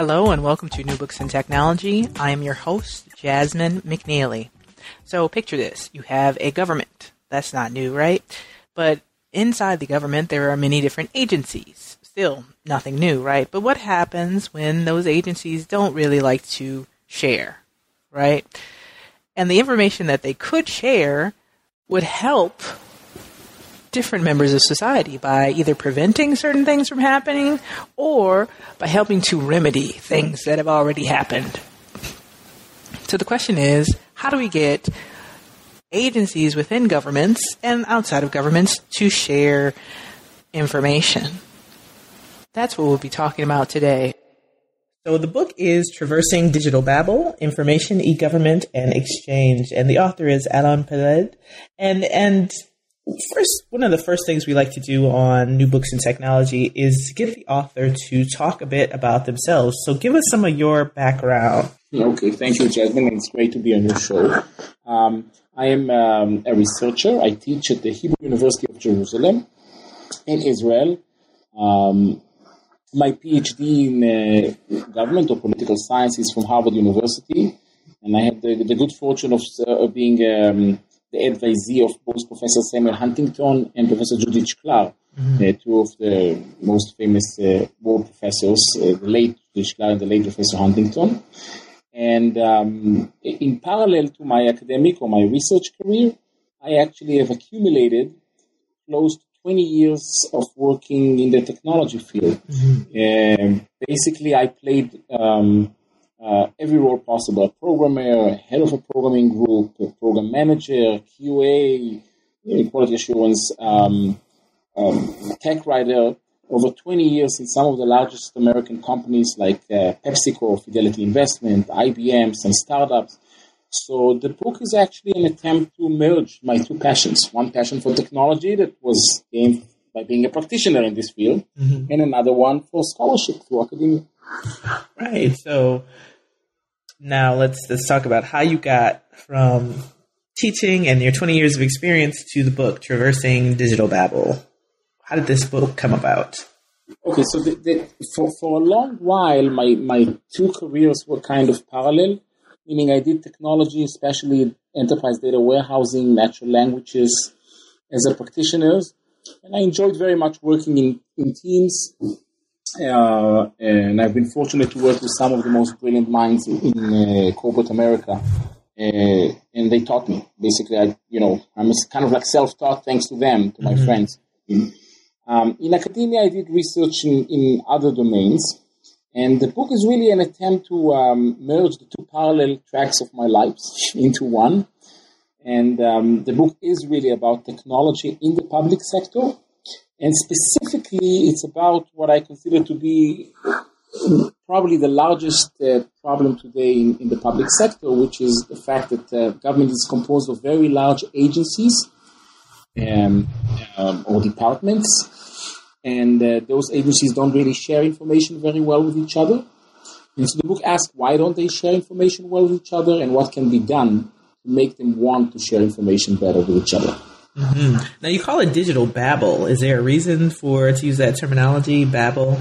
Hello and welcome to New Books in Technology. I am your host, Jasmine McNeely. So picture this. You have a government. That's not new, right? But inside the government, there are many different agencies. Still nothing new, right? But what happens when those agencies don't really like to share, right? And the information that they could share would help different members of society by either preventing certain things from happening or by helping to remedy things that have already happened. So the question is how do we get agencies within governments and outside of governments to share information? That's what we'll be talking about today. So the book is Traversing Digital Babel, Information, E-Government, and Exchange. And the author is Alon Peled. And, and First, one of the first things we like to do on New Books and Technology is get the author to talk a bit about themselves. So, give us some of your background. Okay, thank you, Jasmine. It's great to be on your show. Um, I am um, a researcher. I teach at the Hebrew University of Jerusalem in Israel. Um, my PhD in uh, government or political science is from Harvard University, and I had the, the good fortune of, uh, being um, the advisee of both Professor Samuel Huntington and Professor Judith Shklar, mm-hmm. uh, two of the most famous uh, world professors, uh, the late Judith Shklar and the late Professor Huntington. And um, in parallel to my academic or my research career, I actually have accumulated close to 20 years of working in the technology field. Mm-hmm. basically, I played um, uh, every role possible: a programmer, head of a programming group, a program manager, QA, quality assurance, um, um, tech writer. Over 20 years in some of the largest American companies like uh, PepsiCo, Fidelity Investment, IBM, some startups. So the book is actually an attempt to merge my two passions: one passion for technology that was gained by being a practitioner in this field, mm-hmm. and another one for scholarship through academia. Right. So now let's let's talk about how you got from teaching and your 20 years of experience to the book Traversing Digital Babel. How did this book come about? Okay, so the, the, for, for a long while, my, my two careers were kind of parallel, meaning I did technology, especially enterprise data warehousing, natural languages as a practitioner. And I enjoyed very much working in, in teams uh, and I've been fortunate to work with some of the most brilliant minds in uh, corporate America. Uh, and they taught me. Basically, I, you know, I'm kind of like self-taught thanks to them, to my mm-hmm. friends. Um, in academia, I did research in, in other domains. And the book is really an attempt to um, merge the two parallel tracks of my lives into one. And um, the book is really about technology in the public sector and specifically, it's about what I consider to be probably the largest uh, problem today in, in, the public sector, which is the fact that uh, government is composed of very large agencies um, um, or departments, and uh, those agencies don't really share information very well with each other. And so the book asks why don't they share information well with each other, and what can be done to make them want to share information better with each other. Mm-hmm. Now you call it digital Babel. Is there a reason for to use that terminology, Babel?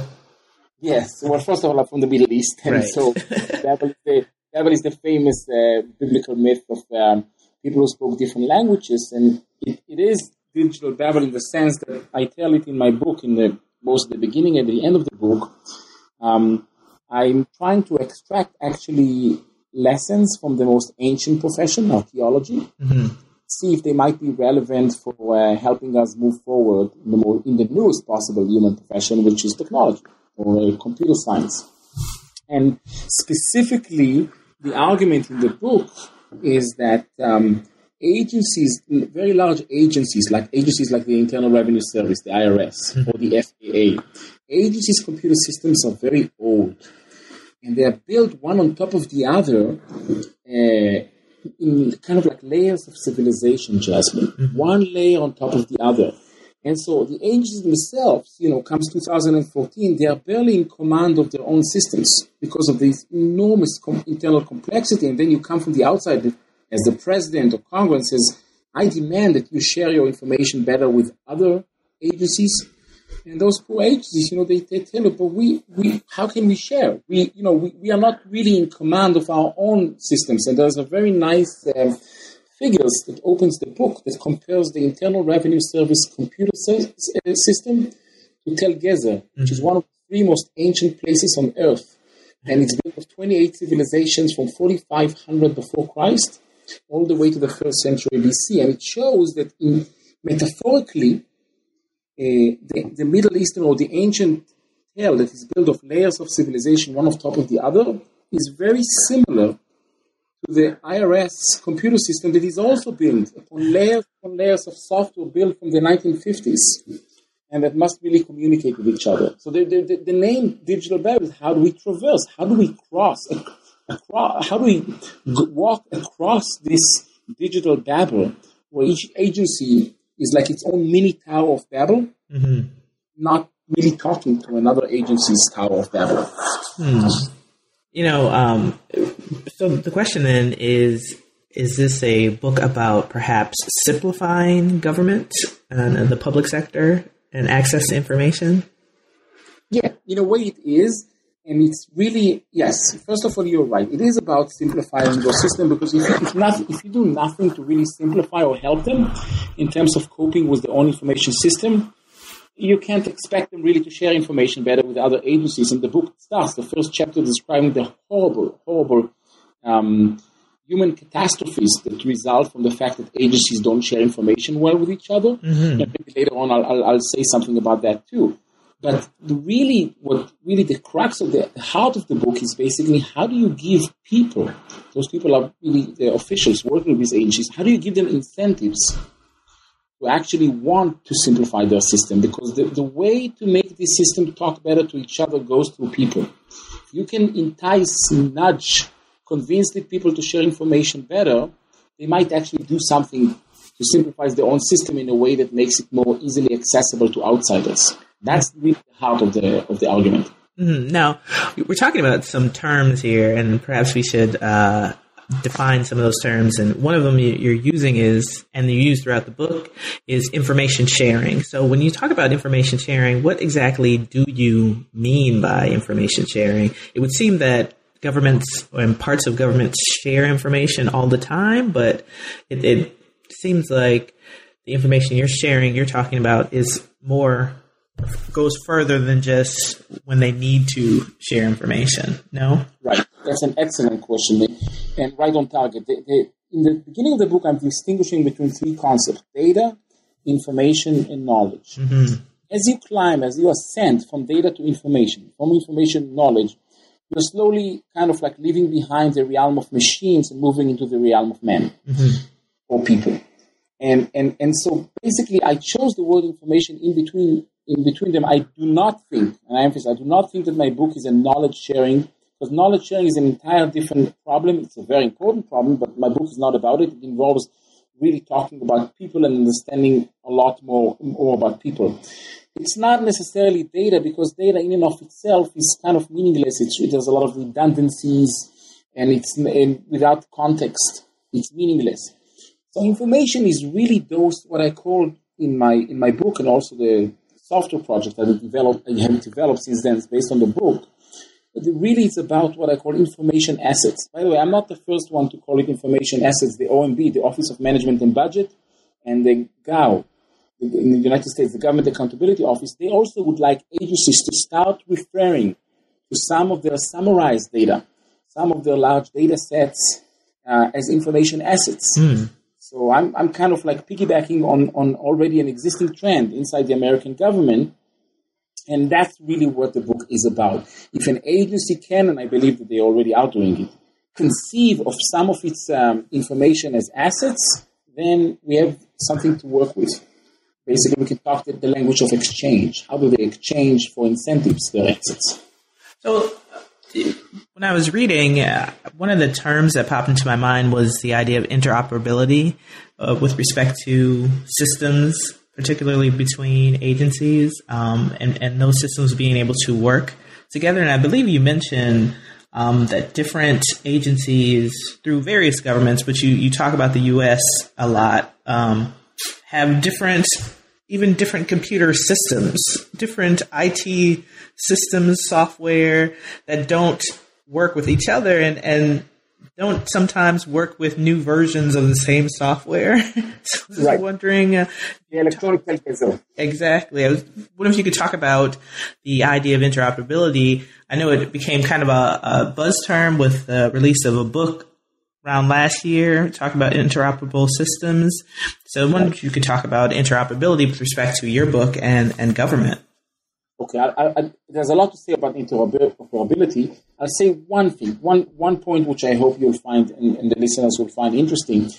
Yes. Well, first of all, I'm from the Middle East, and right. so Babel, is the, Babel is the famous uh, biblical myth of um, people who spoke different languages, and it, it is digital Babel in the sense that I tell it in my book, in the both the beginning and the end of the book. Um, I'm trying to extract actually lessons from the most ancient profession, archaeology. Mm-hmm see if they might be relevant for uh, helping us move forward in the, more, in the newest possible human profession, which is technology or computer science. And specifically, the argument in the book is that um, agencies, very large agencies, like agencies like the Internal Revenue Service, the IRS, mm-hmm. or the FAA, agencies' computer systems are very old, and they are built one on top of the other. Uh, in kind of like layers of civilization, Jasmine, mm-hmm. one layer on top of the other. And so the agencies themselves, you know, comes 2014, they are barely in command of their own systems because of this enormous com- internal complexity. And then you come from the outside as the president or Congress says, I demand that you share your information better with other agencies. And those poor agencies, you know, they, they tell you, but we, we, how can we share? We, you know, we, we are not really in command of our own systems. And there's a very nice um, figures that opens the book that compares the Internal Revenue Service computer uh, system to Tel Gezer, mm-hmm. which is one of the three most ancient places on earth. And it's built of 28 civilizations from 4500 before Christ all the way to the first century BC. And it shows that in, metaphorically, Uh, the, the Middle Eastern or the ancient tale that is built of layers of civilization, one on top of the other, is very similar to the IRS computer system that is also built upon layers upon layers of software built from the 1950s and that must really communicate with each other. So the, the, the name digital Babel how do we traverse? How do we cross? How do we walk across this digital Babel where each agency is like its own mini Tower of Babel, mm-hmm. not really talking to another agency's Tower of Babel? Hmm. You know, um, so the question then is is this a book about perhaps simplifying government and the public sector and access to information? Yeah, in a way it is. And it's really, yes, first of all, you're right. It is about simplifying your system because if, if, not, if you do nothing to really simplify or help them in terms of coping with their own information system, you can't expect them really to share information better with other agencies. And the book starts, the first chapter describing the horrible, horrible um, human catastrophes that result from the fact that agencies don't share information well with each other. Mm-hmm. maybe later on, I'll, I'll, I'll, say something about that too. But really, what really the crux of the, the, heart of the book is basically how do you give people, those people are really the officials working with these agencies, how do you give them incentives to actually want to simplify their system? Because the, the way to make this system talk better to each other goes through people. If you can entice, nudge convince the people to share information better, they might actually do something to simplify their own system in a way that makes it more easily accessible to outsiders. That's really the heart of the of the argument. Mm-hmm. Now, we're talking about some terms here, and perhaps we should uh, define some of those terms. And one of them you're using is, and you use throughout the book, is information sharing. So, when you talk about information sharing, what exactly do you mean by information sharing? It would seem that governments and parts of governments share information all the time, but it, it seems like the information you're sharing, you're talking about, is more goes further than just when they need to share information. No, right. That's an excellent question, and right on target. The, the, in the beginning of the book, I'm distinguishing between three concepts: data, information, and knowledge. Mm-hmm. As you climb, as you ascend from data to information, from information knowledge, you're slowly kind of like leaving behind the realm of machines and moving into the realm of men mm-hmm. or people. And, and, and so basically, I chose the word information in between, in between them. I do not think, and I emphasize, I do not think that my book is a knowledge sharing, because knowledge sharing is an entire different problem. It's a very important problem, but my book is not about it. It involves really talking about people and understanding a lot more, more about people. It's not necessarily data because data in and of itself is kind of meaningless. It's, it has a lot of redundancies and it's and without context. It's meaningless. So information is really those what I call in my in my book and also the software project that I developed I have developed since then. Based on the book. But really, it's about what I call information assets. By the way, I'm not the first one to call it information assets. The OMB, the Office of Management and Budget, and the GAO, in the United States, the Government Accountability Office, they also would like agencies to start referring to some of their summarized data, some of their large data sets uh, as information assets. Mm. So I'm, I'm kind of like piggybacking on, on already an existing trend inside the American government. And that's really what the book is about. If an agency can, and I believe that they already are doing it, conceive of some of its um, information as assets, then we have something to work with. Basically, we can talk the language of exchange. How do they exchange for incentives their assets? So, when I was reading, uh, one of the terms that popped into my mind was the idea of interoperability uh, with respect to systems, particularly between agencies, um, and, and those systems being able to work together. And I believe you mentioned um, that different agencies through various governments, but you, you talk about the U.S. a lot, um, have different, even different computer systems, different IT systems, software that don't work with each other and, and don't sometimes work with new versions of the same software. so I was right. wondering. Uh, the electronic health Exactly. I was wondering if you could talk about the idea of interoperability. I know it became kind of a, a buzz term with the release of a book around last year talking about interoperable systems. So I wonder if you could talk about interoperability with respect to your book and, and government. Okay, I, I, there's a lot to say about interoperability. I'll say one thing, one, one point which I hope you'll find and, and the listeners will find interesting.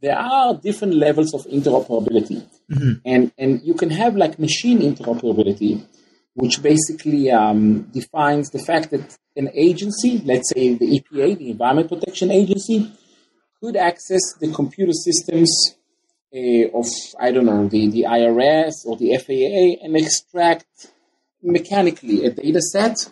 There are different levels of interoperability, mm-hmm. and, and you can have like machine interoperability, which basically um, defines the fact that an agency, let's say the EPA, the Environment Protection Agency, could access the computer systems uh, of, I don't know, the, the IRS or the FAA and extract mechanically a data set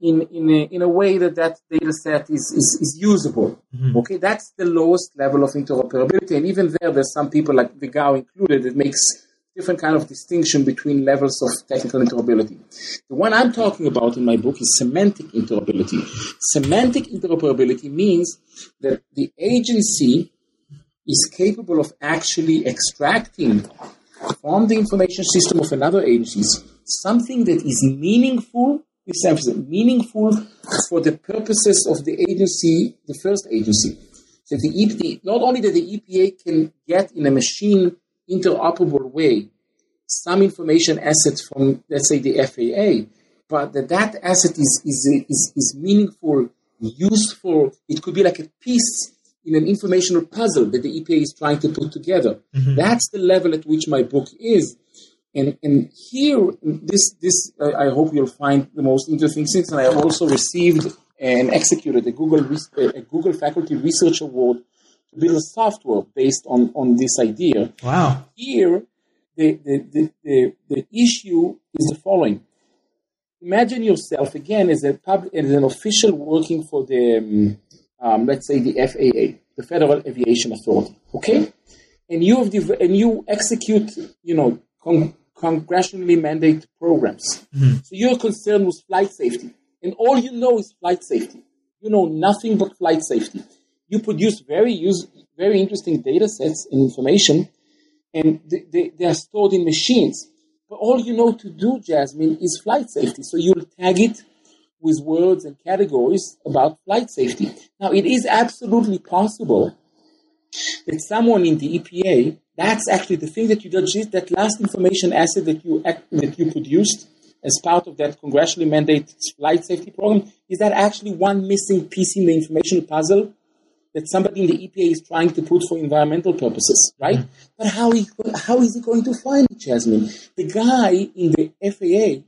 in, in, a, in a way that that data set is, is, is usable. Mm-hmm. Okay, that's the lowest level of interoperability. And even there, there's some people like the GAO included that makes different kind of distinction between levels of technical interoperability. The one I'm talking about in my book is semantic interoperability. Semantic interoperability means that the agency is capable of actually extracting from the information system of another agency something that is meaningful, this emphasis, meaningful for the purposes of the agency, the first agency. So the not only that the EPA can get in a machine interoperable way some information assets from, let's say, the FAA, but that that asset is, is, is, is meaningful, useful. It could be like a piece in an informational puzzle that the EPA is trying to put together. Mm-hmm. That's the level at which my book is. And, and here, this, this I hope you'll find the most interesting things. And I also received and executed a Google, a Google Faculty Research Award a software based on, on this idea. Wow. Here, the, the, the, the, the issue is the following. Imagine yourself, again, as, a public, as an official working for the, um, um, let's say, the FAA, the Federal Aviation Authority, okay? And you, have and you execute, you know, con- congressionally mandated programs. Mm-hmm. So you're concerned with flight safety. And all you know is flight safety. You know nothing but flight safety. You produce very use, very interesting data sets and information, and they, they, they are stored in machines. But all you know to do, Jasmine, is flight safety. So you'll tag it with words and categories about flight safety. Now, it is absolutely possible that someone in the EPA that's actually the thing that you did, that last information asset that you that you produced as part of that congressionally mandated flight safety program is that actually one missing piece in the information puzzle that somebody in the EPA is trying to put for environmental purposes, right? Mm-hmm. But how, he, how is he going to find it, Jasmine? The guy in the FAA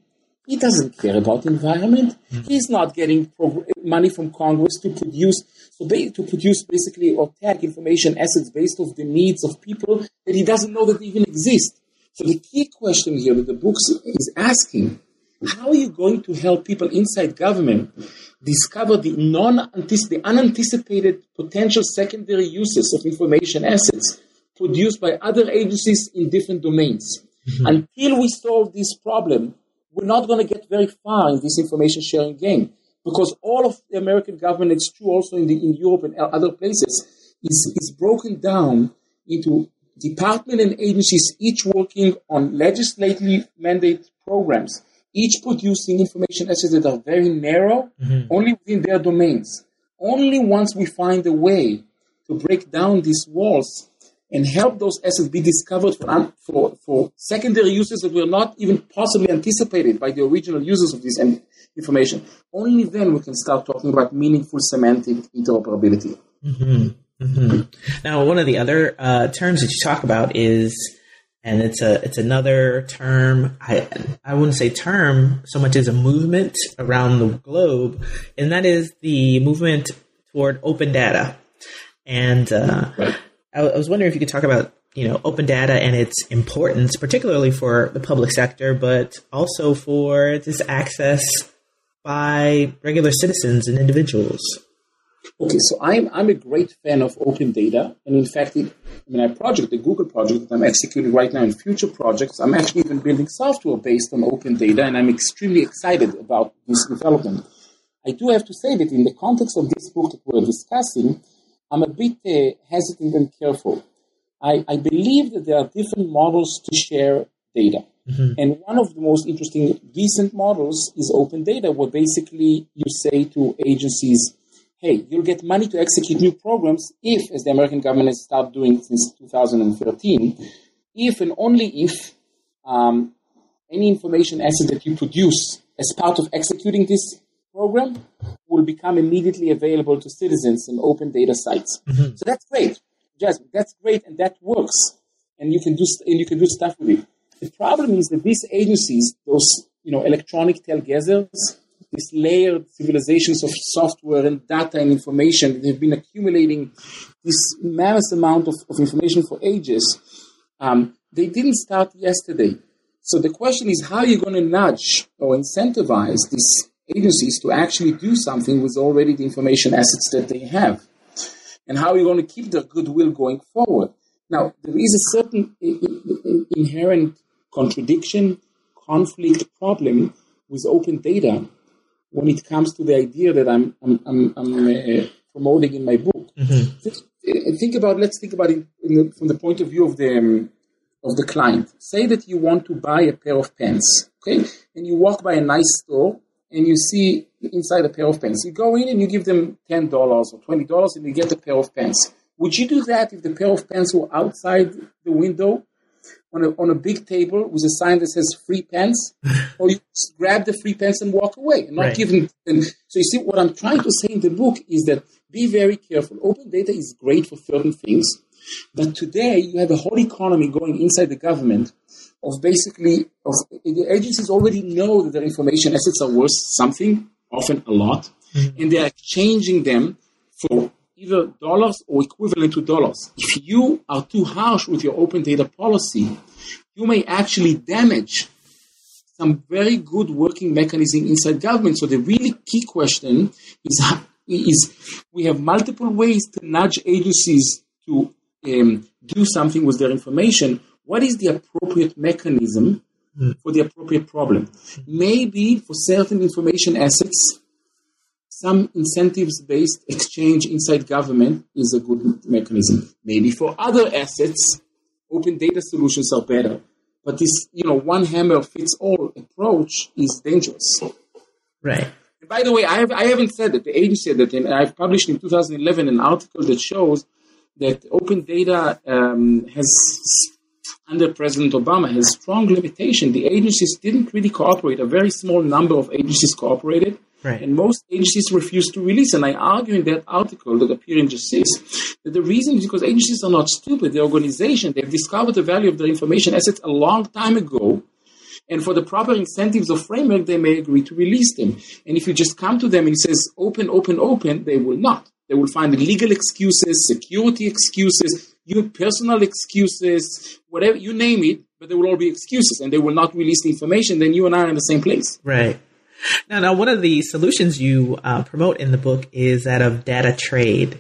he doesn't care about the environment. Mm-hmm. He's not getting pro- money from Congress to produce so ba- to produce basically or tag information assets based off the needs of people that he doesn't know that they even exist. So the key question here that the book is asking: How are you going to help people inside government discover the non the unanticipated potential secondary uses of information assets produced by other agencies in different domains? Mm-hmm. Until we solve this problem, we're not going to get very far in this information sharing game because all of the American government, it's true also in, the, in Europe and other places, is, is broken down into department and agencies, each working on legislatively mandated programs, each producing information assets that are very narrow, mm-hmm. only within their domains. Only once we find a way to break down these walls and help those assets be discovered for, for, for secondary uses that were not even possibly anticipated by the original users of this information. Only then we can start talking about meaningful semantic interoperability. Mm-hmm. Mm-hmm. Now, one of the other uh, terms that you talk about is, and it's a it's another term. I I wouldn't say term so much as a movement around the globe, and that is the movement toward open data. And uh, I, I was wondering if you could talk about you know open data and its importance, particularly for the public sector, but also for this access by regular citizens and individuals. Okay, so I'm I'm a great fan of open data, and in fact, it, I mean, my project, the Google project that I'm executing right now, and future projects, I'm actually even building software based on open data, and I'm extremely excited about this development. I do have to say that in the context of this book that we're discussing, I'm a bit uh, hesitant and careful. I, I believe that there are different models to share data. Mm-hmm. And one of the most interesting recent models is open data, where basically you say to agencies, hey, you'll get money to execute new programs if, as the American government has started doing since 2013, if and only if um, any information asset that you produce as part of executing this program will become immediately available to citizens in open data sites. Mm-hmm. So that's great. Jasmine, that's great and that works. And you can do and you can do stuff with it. The problem is that these agencies, those you know, electronic Tel Gezers, these layered civilizations of software and data and information that have been accumulating this mammoth amount of, of information for ages, um, they didn't start yesterday. So the question is how are you going to nudge or incentivize these agencies to actually do something with already the information assets that they have? And how are you going to keep their goodwill going forward? Now, there is a certain inherent contradiction, conflict, problem with open data when it comes to the idea that I'm, I'm, I'm, I'm uh, promoting in my book. Mm-hmm. Think, uh, think, about, let's think about it the, from the point of view of the, um, of the client. Say that you want to buy a pair of pants, okay? And you walk by a nice store and you see inside a pair of pants. You go in and you give them $10 or $20 and you get a pair of pants. Would you do that if the pair of pants were outside the window on a, on a big table with a sign that says free pens, or you just grab the free pens and walk away and not right. give them. And so you see, what I'm trying to say in the book is that be very careful. Open data is great for certain things, but today you have a whole economy going inside the government of basically of the agencies already know that their information assets are worth something, often a lot, mm-hmm. and they are exchanging them either dollars or equivalent to dollars. If you are too harsh with your open data policy, you may actually damage some very good working mechanism inside government. So the really key question is, is we have multiple ways to nudge agencies to um, do something with their information what is the appropriate mechanism mm. for the appropriate problem? Maybe for certain information assets, some incentives based exchange inside government is a good mechanism. Maybe for other assets, open data solutions are better. But this, you know, one hammer fits all approach is dangerous. Right. And by the way, I, have, I haven't said that. The agency said that. And I've published in 2011 an article that shows that open data um, has under President Obama has strong limitation. The agencies didn't really cooperate. A very small number of agencies cooperated. Right. And most agencies refuse to release. And I argue in that article that appeared in JASIST that the reason is because agencies are not stupid. The organization, they've discovered the value of their information assets a long time ago. And for the proper incentives or framework, they may agree to release them. And if you just come to them and says open, open, open, they will not. They will find legal excuses, security excuses, you personal excuses, whatever you name it, but they will all be excuses and they will not release the information, then you and I are in the same place. Right. Now, now, one of the solutions you uh, promote in the book is that of data trade,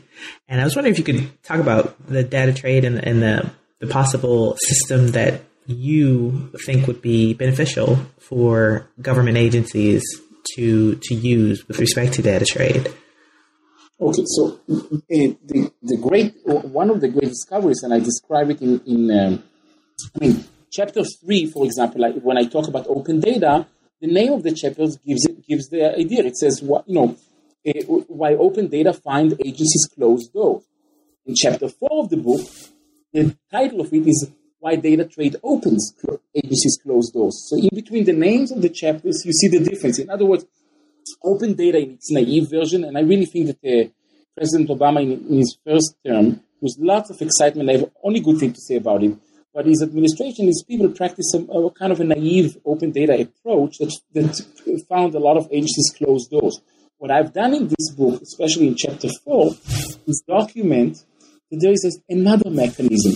and I was wondering if you could talk about the data trade and, and the the possible system that you think would be beneficial for government agencies to to use with respect to data trade. Okay, so uh, the, the great one of the great discoveries, and I describe it in, in um, I mean, chapter three, for example, like when I talk about open data, the name of the chapter gives it gives the idea. It says what you know uh, why open data find agencies closed doors. In chapter four of the book, the title of it is why data trade opens agencies closed doors. So in between the names of the chapters, you see the difference. In other words, open data in its naive version, and I really think that the, President Obama in, in his first term with lots of excitement. I have only good thing to say about him. But his administration, his people practice a, a kind of a naive open data approach that, that found a lot of agencies closed doors. What I've done in this book, especially in chapter four, is document that there is another mechanism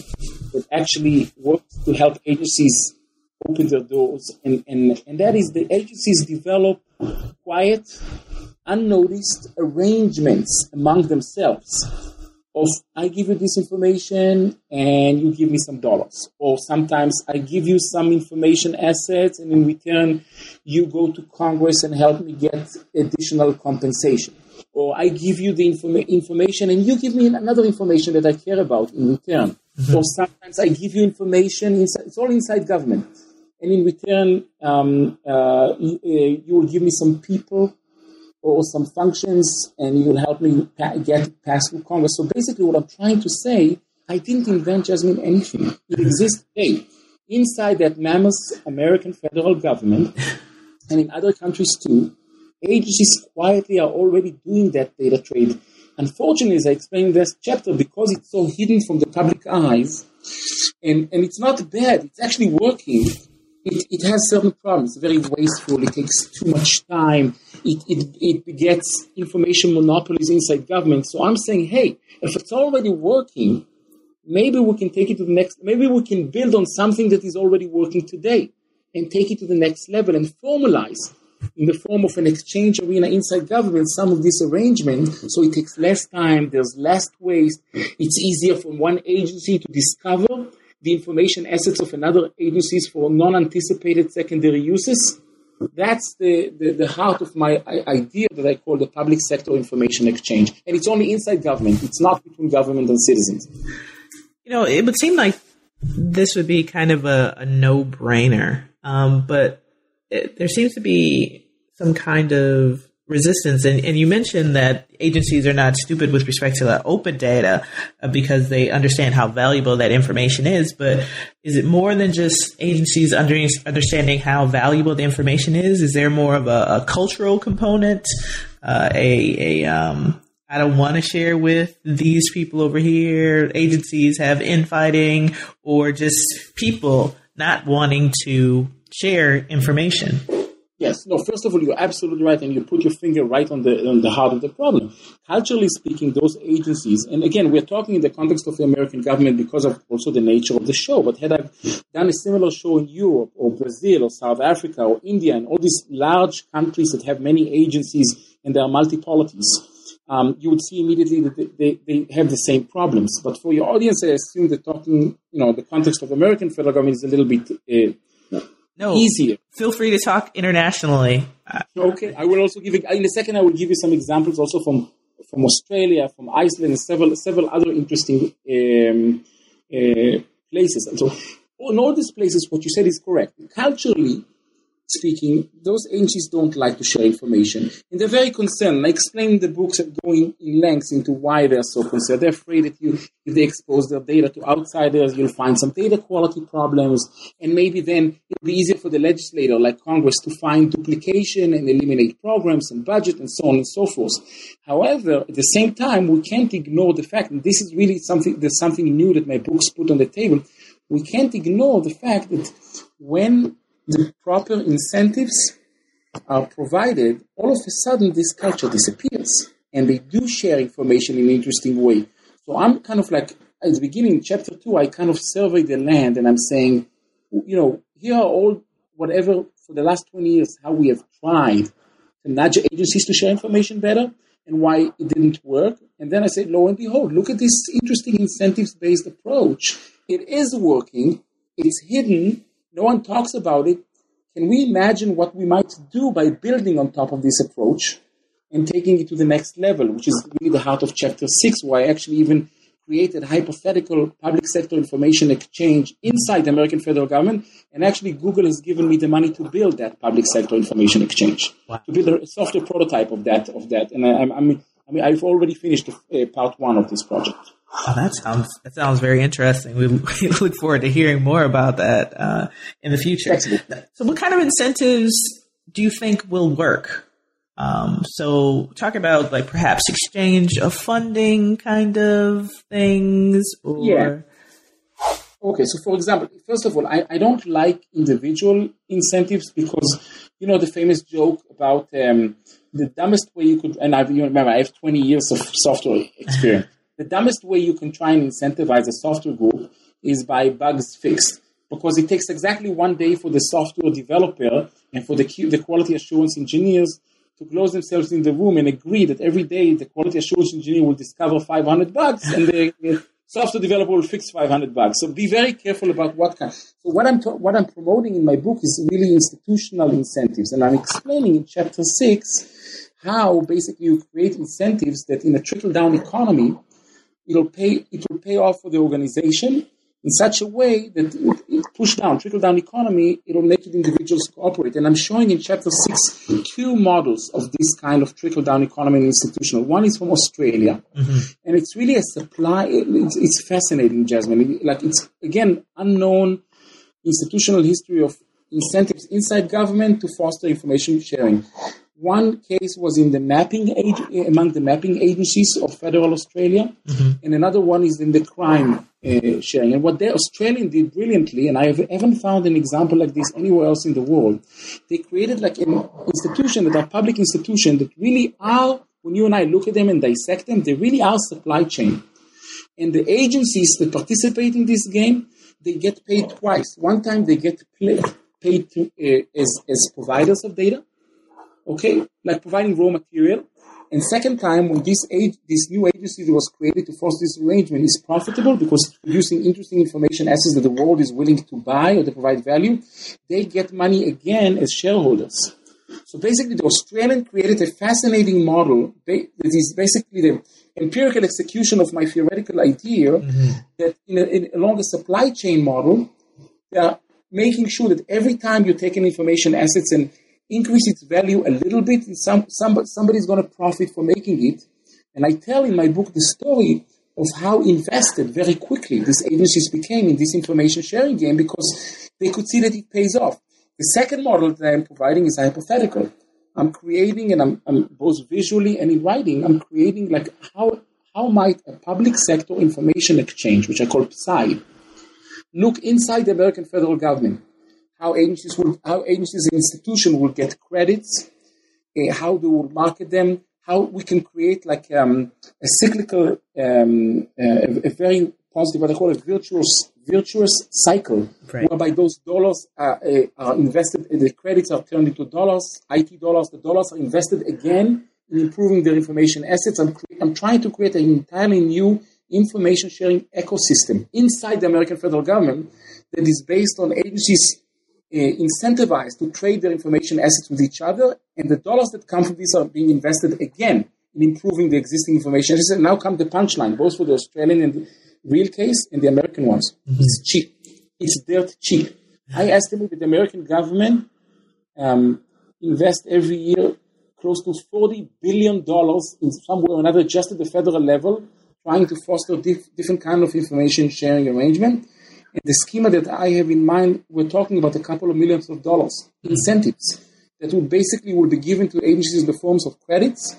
that actually works to help agencies open their doors, and, and, and that is the agencies develop quiet, unnoticed arrangements among themselves of I give you this information and you give me some dollars. Or sometimes I give you some information assets and in return you go to Congress and help me get additional compensation. Or I give you the informa- information and you give me another information that I care about in return. Mm-hmm. Or sometimes I give you information, inside, it's all inside government. And in return, um, uh, you, uh, you will give me some people or some functions and you'll help me pa- get passed through Congress. So basically, what I'm trying to say, I didn't invent Jasmine anything. It exists today inside that mammoth American federal government and in other countries too. Agencies quietly are already doing that data trade. Unfortunately, as I explained in this chapter, because it's so hidden from the public eyes, and, and it's not bad, it's actually working, it, it has certain problems. Very wasteful. It takes too much time. It, it, it begets information monopolies inside government. So I'm saying, hey, if it's already working, maybe we can take it to the next, maybe we can build on something that is already working today and take it to the next level and formalize in the form of an exchange arena inside government some of this arrangement so it takes less time, there's less waste, it's easier for one agency to discover the information assets of another agencies for non-anticipated secondary uses. That's the, the, the, heart of my idea that I call the public sector information exchange. And it's only inside government. It's not between government and citizens. You know, it would seem like this would be kind of a, a no-brainer. Um, but it, there seems to be some kind of resistance. And, and you mentioned that agencies are not stupid with respect to the open data uh, because they understand how valuable that information is. But is it more than just agencies under, understanding how valuable the information is? Is there more of a, a cultural component, uh, a, a, um, I don't want to share with these people over here. Agencies have infighting or just people not wanting to share information. Yes, no, first of all, you're absolutely right, and you put your finger right on the, on the heart of the problem. Culturally speaking, those agencies, and again, we're talking in the context of the American government because of also the nature of the show, but had I done a similar show in Europe or Brazil or South Africa or India and all these large countries that have many agencies and there are multi-polities, um, you would see immediately that they, they have the same problems. But for your audience, I assume that talking, you know, the context of American federal government is a little bit uh, no, easier. Feel free to talk internationally. Okay, I will also give you, in a second. I will give you some examples also from from Australia, from Iceland, and several several other interesting um, uh, places. And so, in all these places, what you said is correct. Culturally, speaking, those agencies don't like to share information. And they're very concerned. I explain in the books and going in lengths into why they're so concerned. They're afraid that you, if they expose their data to outsiders, you'll find some data quality problems. And maybe then it'll be easier for the legislator, like Congress, to find duplication and eliminate programs and budget and so on and so forth. However, at the same time, we can't ignore the fact, and this is really something, there's something new that my books put on the table. We can't ignore the fact that when the proper incentives are provided, all of a sudden this culture disappears and they do share information in an interesting way. So I'm kind of like, at the beginning, chapter two, I kind of survey the land and I'm saying, you know, here are all, whatever, for the last 20 years, how we have tried to nudge agencies to share information better and why it didn't work. And then I said, lo and behold, look at this interesting incentives based approach. It is working, it's hidden, no one talks about it. Can we imagine what we might do by building on top of this approach and taking it to the next level, which is really the heart of chapter six, where I actually even created hypothetical public sector information exchange inside the American federal government. And actually, Google has given me the money to build that public sector information exchange, wow. to build a software prototype of that. Of that, and I, I mean, I mean, I've already finished uh, part one of this project. Oh, that sounds that sounds very interesting. We, we look forward to hearing more about that uh, in the future. So, what kind of incentives do you think will work? Um, so talk about like perhaps exchange of funding kind of things or Yeah. Okay, so for example, first of all, I, I don't like individual incentives because, you know, the famous joke about um, the dumbest way you could, and I you remember, I have 20 years of software experience. The dumbest way you can try and incentivize a software group is by bugs fixed because it takes exactly one day for the software developer and for the, the quality assurance engineers to close themselves in the room and agree that every day the quality assurance engineer will discover 500 bugs and the software developer will fix 500 bugs. So be very careful about what kind. So what I'm ta- what I'm promoting in my book is really institutional incentives, and I'm explaining in chapter six how basically you create incentives that in a trickle down economy it'll pay it will pay off for the organization in such a way that it, it push down trickle down economy it'll make it individuals cooperate and i'm showing in chapter 6 two models of this kind of trickle down economy and institutional. One is from australia. Mm-hmm. And it's really a supply it's, it's fascinating jasmine. Like it's again unknown institutional history of incentives inside government to foster information sharing one case was in the mapping age, among the mapping agencies of federal Australia, and another one is in the crime uh, sharing. And what the Australian did brilliantly, and I have, haven't found an example like this anywhere else in the world, they created like an institution that are public institution that really are, when you and I look at them and dissect them, they really are supply chain. And the agencies that participate in this game, they get paid twice. One time they get paid to, uh, as, as providers of data, okay, like providing raw material. And second time, when this age, this new agency that was created to force this arrangement is profitable because it's producing interesting information assets that the world is willing to buy or to provide value, they get money again as shareholders. So basically, the Australian created a fascinating model that is basically the empirical execution of my theoretical idea mm-hmm. that in a, in, along a supply chain model, they are making sure that every time you take an information assets and increase its value a little bit, some, some, somebody's going to profit for making it. And I tell in my book the story of how invested very quickly these agencies became in this information sharing game because they could see that it pays off. The second model that I'm providing is hypothetical. I'm creating, and I'm, I'm both visually and in writing, I'm creating like how how might a public sector information exchange, which I call PSI, look inside the American federal government? How agencies will, how agencies and institutions will get credits, uh, how they will market them, how we can create like um, a cyclical, um, uh, a, very positive, what I call a virtuous, virtuous cycle, Right. whereby those dollars are, uh, are invested, the credits are turned into dollars, IT dollars, the dollars are invested again in improving their information assets. I'm, cre- I'm trying to create an entirely new information sharing ecosystem inside the American federal government that is based on agencies incentivized to trade their information assets with each other, and the dollars that come from this are being invested again in improving the existing information assets. And now come the punchline, both for the Australian and the real case and the American ones. It's cheap. It's dirt cheap. I estimate that the American government um, invest every year close to $40 billion in some way or another just at the federal level, trying to foster dif- different kind of information sharing arrangement. And the schema that I have in mind, we're talking about a couple of millions of dollars incentives that will basically will be given to agencies in the forms of credits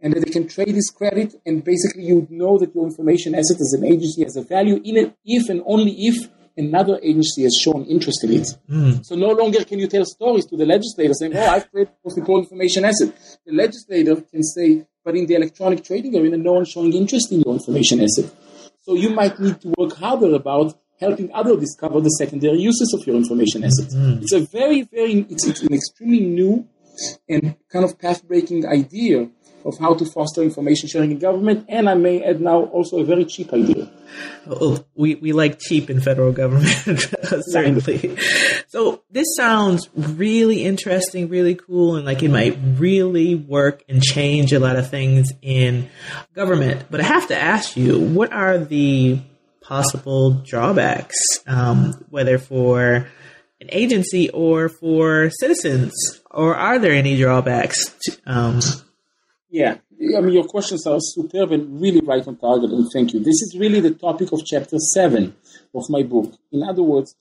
and that they can trade this credit and basically you would know that your information asset as an agency has a value in it if and only if another agency has shown interest in it. Hmm. So no longer can you tell stories to the legislator saying, oh, I've created the most important information asset. The legislator can say, but in the electronic trading arena, no one's showing interest in your information asset. So you might need to work harder about helping others discover the secondary uses of your information mm-hmm. assets. Mm-hmm. It's a very, very, it's, it's an extremely new and kind of path-breaking idea of how to foster information sharing in government, and I may add now also a very cheap idea. Oh, we, we like cheap in federal government, certainly. So this sounds really interesting, really cool, and like it might really work and change a lot of things in government. But I have to ask you, what are the possible drawbacks, um, whether for an agency or for citizens, or are there any drawbacks? To, um, Yeah, I mean, your questions are superb and really right on target, and thank you. This is really the topic of chapter seven of my book. In other words,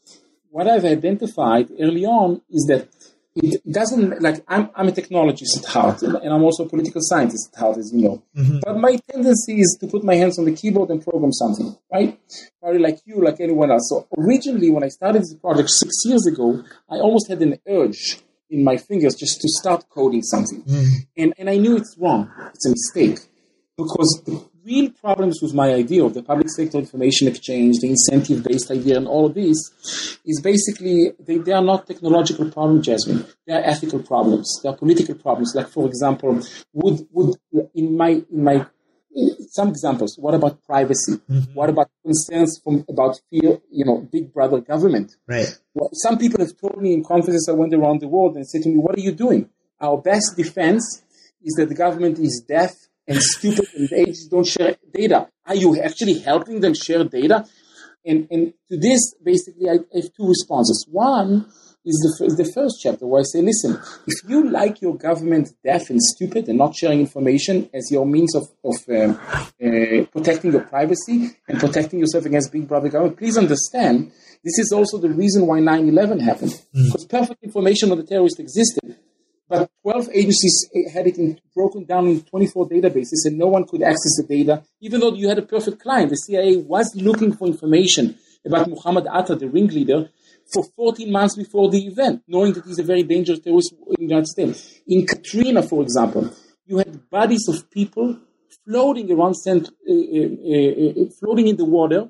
what I've identified early on is that it doesn't like I'm, I'm a technologist at heart and, I'm also a political scientist at heart, as you know. Mm-hmm. But my tendency is to put my hands on the keyboard and program something, right? Probably like you, like anyone else. So originally, when I started this project six years ago, I almost had an urge in my fingers just to start coding something, mm-hmm. and and I knew it's wrong. It's a mistake because the real problems with my idea of the public sector information exchange, the incentive based idea, and all of this is basically they, they are not technological problems, Jasmine. They are ethical problems. They are political problems. Like, for example, would, would in my, in my some examples. What about privacy? Mm-hmm. What about concerns from about fear? You know, big brother government. Right. Well, some people have told me in conferences I went around the world and said to me, "What are you doing? Our best defense is that the government is deaf and stupid and agents don't share data. Are you actually helping them share data? And, and to this, basically, I, have two responses. One is the, is the first chapter where I say, listen, if you like your government deaf and stupid and not sharing information as your means of, of um, uh, protecting your privacy and protecting yourself against big brother government, please understand this is also the reason why 9 11 happened. Mm. Because perfect information on the terrorist existed but 12 agencies had it in, broken down in 24 databases, and no one could access the data, even though you had a perfect client. The CIA was looking for information about Muhammad Atta, the ringleader, for 14 months before the event, knowing that he's a very dangerous terrorist in the United States. In Katrina, for example, you had bodies of people floating around, uh, uh, uh, floating in the water,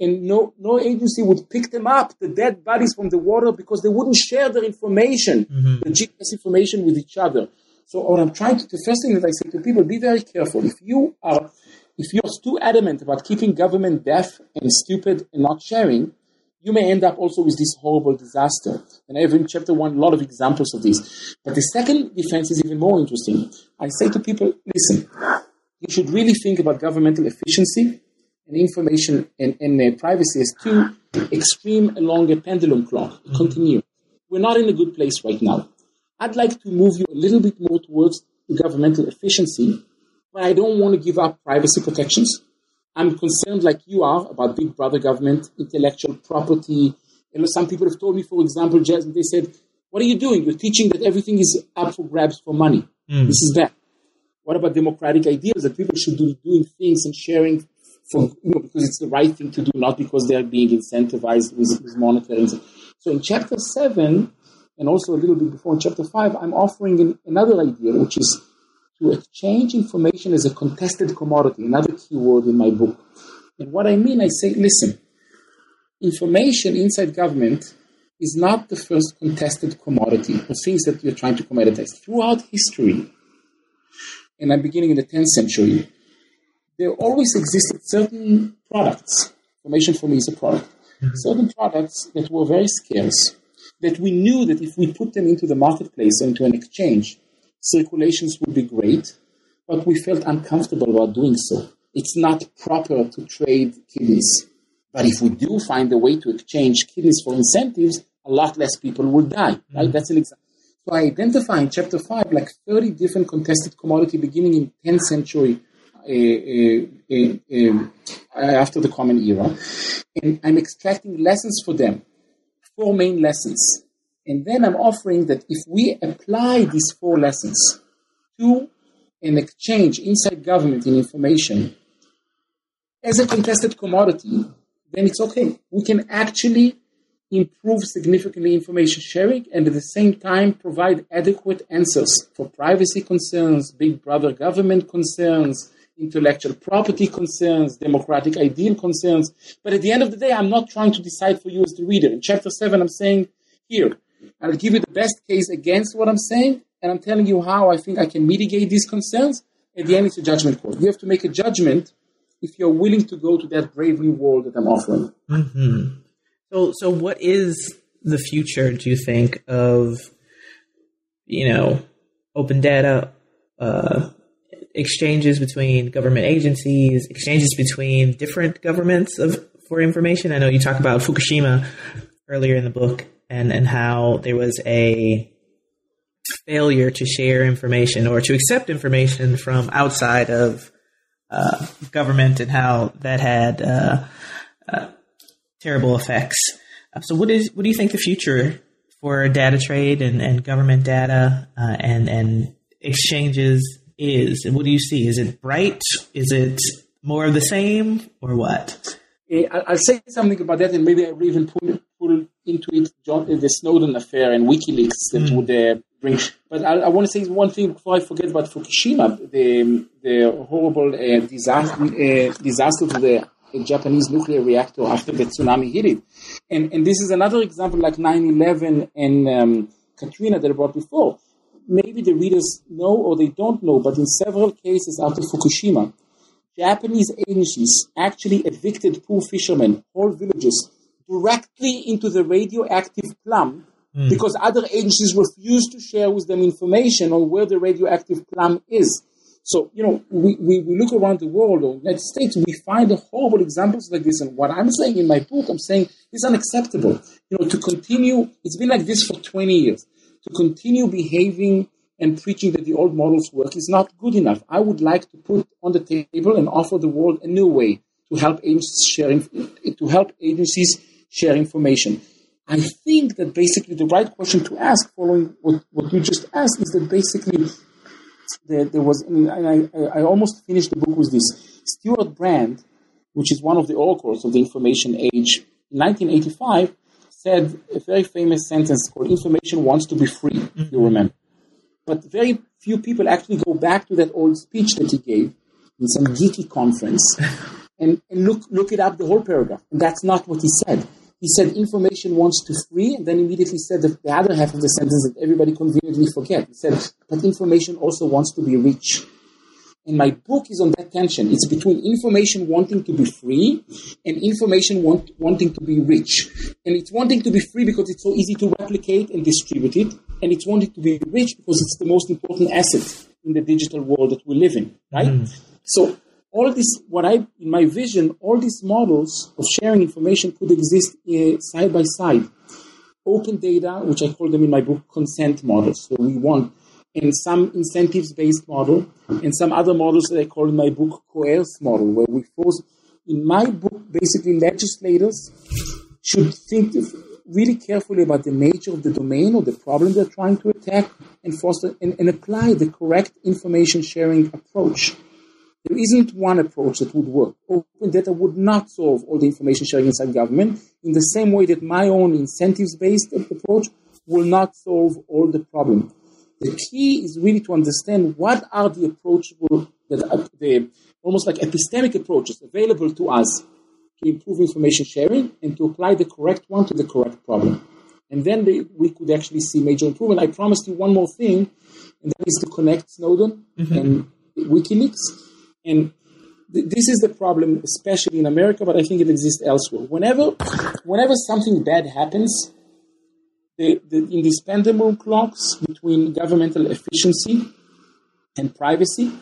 and no, no agency would pick them up, the dead bodies from the water, because they wouldn't share their information, mm-hmm. the GPS information with each other. So what I'm trying to, the first thing that I say to people, be very careful. If you are, if you're too adamant about keeping government deaf and stupid and not sharing, you may end up also with this horrible disaster. And I have in chapter one a lot of examples of this. But the second defense is even more interesting. I say to people, listen, you should really think about governmental efficiency and information and, and uh, privacy as two extreme along a pendulum clock. Continue. We're not in a good place right now. I'd like to move you a little bit more towards governmental efficiency, but I don't want to give up privacy protections. I'm concerned, like you are, about big brother government, intellectual property. You know, some people have told me, for example, Jasmine, they said, "What are you doing? You're teaching that everything is up for grabs for money. Mm. This is bad." What about democratic ideas that people should be doing things and sharing for, you know, because it's the right thing to do, not because they're being incentivized with, with monetary. So in chapter seven, and also a little bit before in chapter five, I'm offering an, another idea, which is to exchange information as a contested commodity, another key word in my book. And what I mean, I say, listen, information inside government is not the first contested commodity or things that you're trying to commoditize. Throughout history, and I'm beginning in the 10th century, there always existed certain products. Information for me is a product. Mm-hmm. Certain products that were very scarce, that we knew that if we put them into the marketplace, or into an exchange, circulations would be great, but we felt uncomfortable about doing so. It's not proper to trade kidneys. But if we do find a way to exchange kidneys for incentives, a lot less people will die. Right? Mm-hmm. That's an example. So I identify in chapter 5 like 30 different contested commodity beginning in 10th century Uh, uh, uh, after the Common Era. And I'm extracting lessons for them, four main lessons. And then I'm offering that if we apply these four lessons to an exchange inside government in information as a contested commodity, then it's okay. We can actually improve significantly information sharing and at the same time provide adequate answers for privacy concerns, big brother government concerns, intellectual property concerns, democratic ideal concerns. But at the end of the day, I'm not trying to decide for you as the reader. In chapter 7, I'm saying, here, I'll give you the best case against what I'm saying, and I'm telling you how I think I can mitigate these concerns. At the end, it's a judgment call. You have to make a judgment if you're willing to go to that brave new world that I'm offering. Mm-hmm. So, so what is the future, do you think, of, you know, open data, uh, exchanges between government agencies, exchanges between different governments of for information. I know you talk about Fukushima earlier in the book and, and how there was a failure to share information or to accept information from outside of uh, government and how that had uh, uh, terrible effects. Uh, so, what is what do you think the future for data trade and, and government data uh, and and exchanges is? And what do you see? Is it bright? Is it more of the same, or what? Eh, I'll say something about that, and maybe I'll even pull, pull into it John, the Snowden affair and WikiLeaks that mm. would uh, bring. But I, I, want to say one thing before I forget about Fukushima, the the horrible uh, disaster uh, disaster to the Japanese nuclear reactor after the tsunami hit it. And and this is another example like 9/11 and um, Katrina that I brought before. Maybe the readers know or they don't know, but in several cases after Fukushima, Japanese agencies actually evicted poor fishermen, whole villages, directly into the radioactive plum mm. because other agencies refused to share with them information on where the radioactive plum is. So, you know, we, we, we look around the world or United States, we find horrible examples like this. And what I'm saying in my book, I'm saying it's unacceptable. You know, to continue, it's been like this for 20 years. To continue behaving and preaching that the old models work is not good enough. I would like to put on the table and offer the world a new way to help agencies sharing to help agencies share information. I think that basically the right question to ask, following what, what you just asked, is that basically there, there was, and I, I, I almost finished the book with this. Stewart Brand, which is one of the oracles of the information age, in 1985 said a very famous sentence called "Information wants to be free." Mm-hmm. If you remember, but very few people actually go back to that old speech that he gave in some geeky conference and, and look, look it up, the whole paragraph. And that's not what he said. He said information wants to free, and then immediately said the, the other half of the sentence that everybody conveniently forget. He said, but information also wants to be rich. And my book is on that tension. It's between information wanting to be free and information want, wanting to be rich. And it's wanting to be free because it's so easy to replicate and distribute it. And it's wanting to be rich because it's the most important asset in the digital world that we live in, right? Mm. So all this, what I, in my vision, all these models of sharing information could exist uh, side by side. Open data, which I call them in my book consent models. So we want and some incentives based model, and some other models that I call in my book coerce model, where we force, in my book, basically legislators should think really carefully about the nature of the domain or the problem they're trying to attack and foster and, and apply the correct information sharing approach. There isn't one approach that would work. Open data would not solve all the information sharing inside government in the same way that my own incentives based approach will not solve all the problem. The key is really to understand what are the approachable, the, the almost like epistemic approaches available to us to improve information sharing and to apply the correct one to the correct problem. And then they, we could actually see major improvement. I promised you one more thing, and that is to connect Snowden mm-hmm. and WikiLeaks. And th- this is the problem, especially in America, but I think it exists elsewhere. Whenever, whenever something bad happens, the, the indispensable clocks between governmental efficiency and privacy.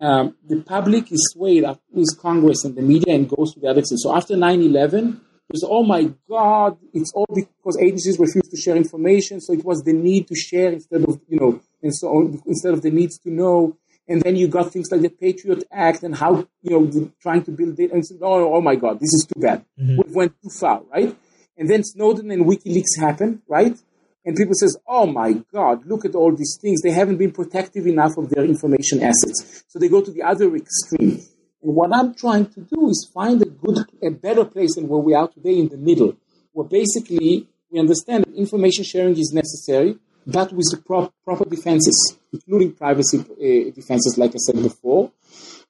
Um, the public is swayed with Congress and the media and goes to the other side. So after 9 11, was, oh my God, it's all because agencies refused to share information. So it was the need to share instead of, you know, and so on, instead of the needs to know. And then you got things like the Patriot Act and how, you know, trying to build it. And oh, oh my God, this is too bad. Mm-hmm. We went too far, right? And then Snowden and WikiLeaks happen, right? And people says, "Oh my God, look at all these things. They haven't been protective enough of their information assets." So they go to the other extreme. And what I'm trying to do is find a good, a better place than where we are today in the middle, where basically we understand that information sharing is necessary, but with the pro- proper defenses, including privacy uh, defenses, like I said before.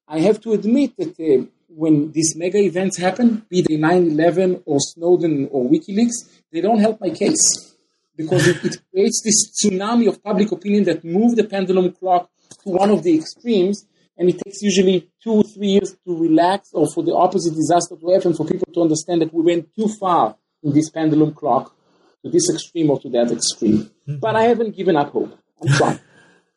I have to admit that uh, when these mega events happen, be they 9-11 or Snowden or WikiLeaks, they don't help my case because it, it creates this tsunami of public opinion that moves the pendulum clock to one of the extremes and it takes usually two or three years to relax or for the opposite disaster to happen for people to understand that we went too far in this pendulum clock to this extreme or to that extreme. Mm-hmm. But I haven't given up hope. I'm trying.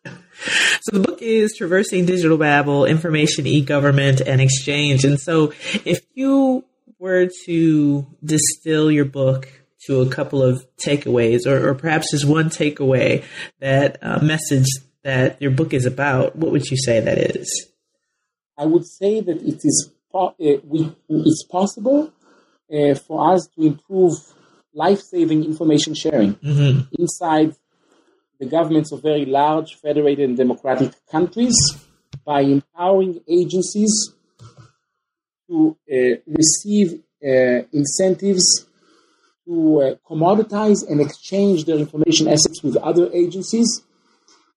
So the book is Traversing Digital Babel, Information, E-Government, and Exchange. And so if you were to distill your book to a couple of takeaways, or, or perhaps just one takeaway, that uh, message that your book is about, what would you say that is? I would say that it is po- uh, we, it's possible uh, for us to improve life-saving information sharing Mm-hmm. inside the governments of very large, federated, and democratic countries by empowering agencies to uh, receive uh, incentives to uh, commoditize and exchange their information assets with other agencies,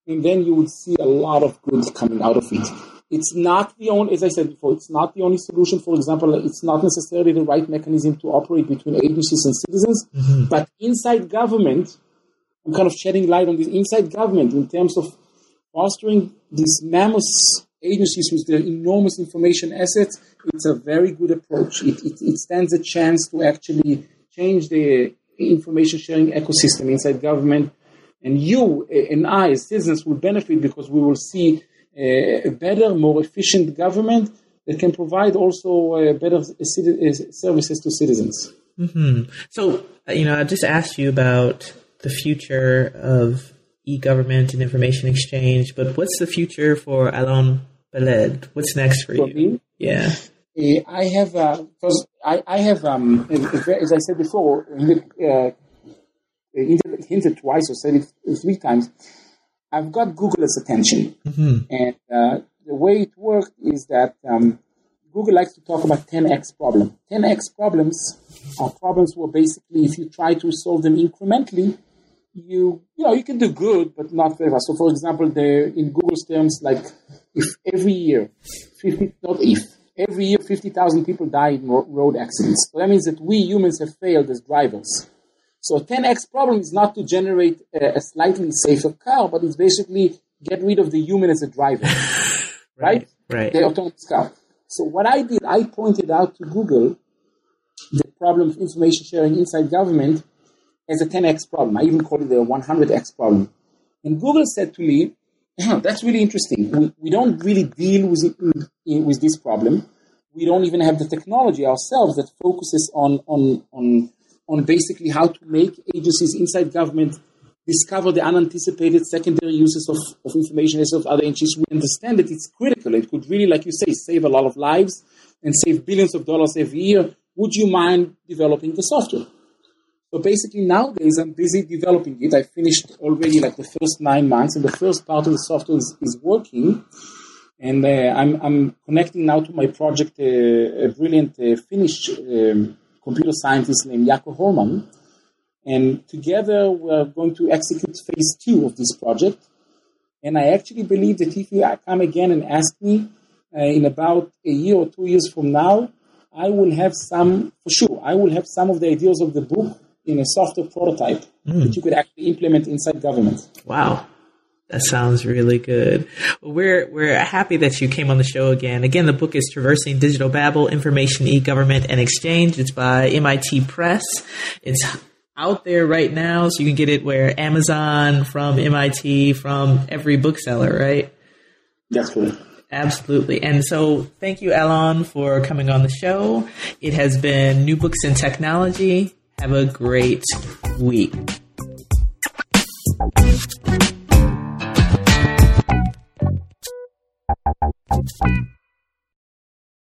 and then you would see a lot of good coming out of it. It's not the only, as I said before, it's not the only solution. For example, it's not necessarily the right mechanism to operate between agencies and citizens, but inside government, kind of shedding light on this inside government in terms of fostering these mammoth agencies with their enormous information assets. It's a very good approach. It, it, it stands a chance to actually change the information sharing ecosystem inside government. And you and I, as citizens, will benefit because we will see uh, a better, more efficient government that can provide also uh, better uh, services to citizens. So, uh, you know, I just asked you about the future of e-government and information exchange, but what's the future for Alon Peled? What's next for For you? me, Yeah. Uh, I have, uh, because I, I have, um, as I said before, uh, hinted, hinted twice or said it three times. I've got Google's attention, and uh, the way it worked is that um, Google likes to talk about 10x problem. 10x problems are problems where basically, if you try to solve them incrementally, you you know you can do good, but not very fast. So, for example, the in Google's terms, like if every year, fifty not if every year fifty thousand people die in road accidents, so that means that we humans have failed as drivers. So, 10x problem is not to generate a, a slightly safer car, but it's basically get rid of the human as a driver, right? Right. the autonomous car. So what I did, I pointed out to Google the problem of information sharing inside government as a 10x problem. I even called it a 100x problem. And Google said to me, that's really interesting. We, we don't really deal with, it, with this problem. We don't even have the technology ourselves that focuses on, on, on, on basically how to make agencies inside government discover the unanticipated secondary uses of, of information as of other agencies. We understand that it's critical. It could really, like you say, save a lot of lives and save billions of dollars every year. Would you mind developing the software? So basically nowadays I'm busy developing it. I finished already like the first nine months and the first part of the software is, is working. And uh, I'm, I'm connecting now to my project uh, a brilliant uh, Finnish um, computer scientist named Jaakko Holman. And together we're going to execute phase two of this project. And I actually believe that if you come again and ask me uh, in about a year or two years from now, I will have some, for sure, I will have some of the ideas of the book in a software prototype hmm. that you could actually implement inside government. Wow. That sounds really good. Well, we're we're happy that you came on the show again. Again, the book is Traversing Digital Babel: Information, E-Government, and Exchange. It's by MIT Press. It's out there right now, so you can get it where Amazon, from MIT, from every bookseller, right? That's correct. Absolutely. And so thank you, Alon, for coming on the show. It has been New Books in Technology. Have a great week.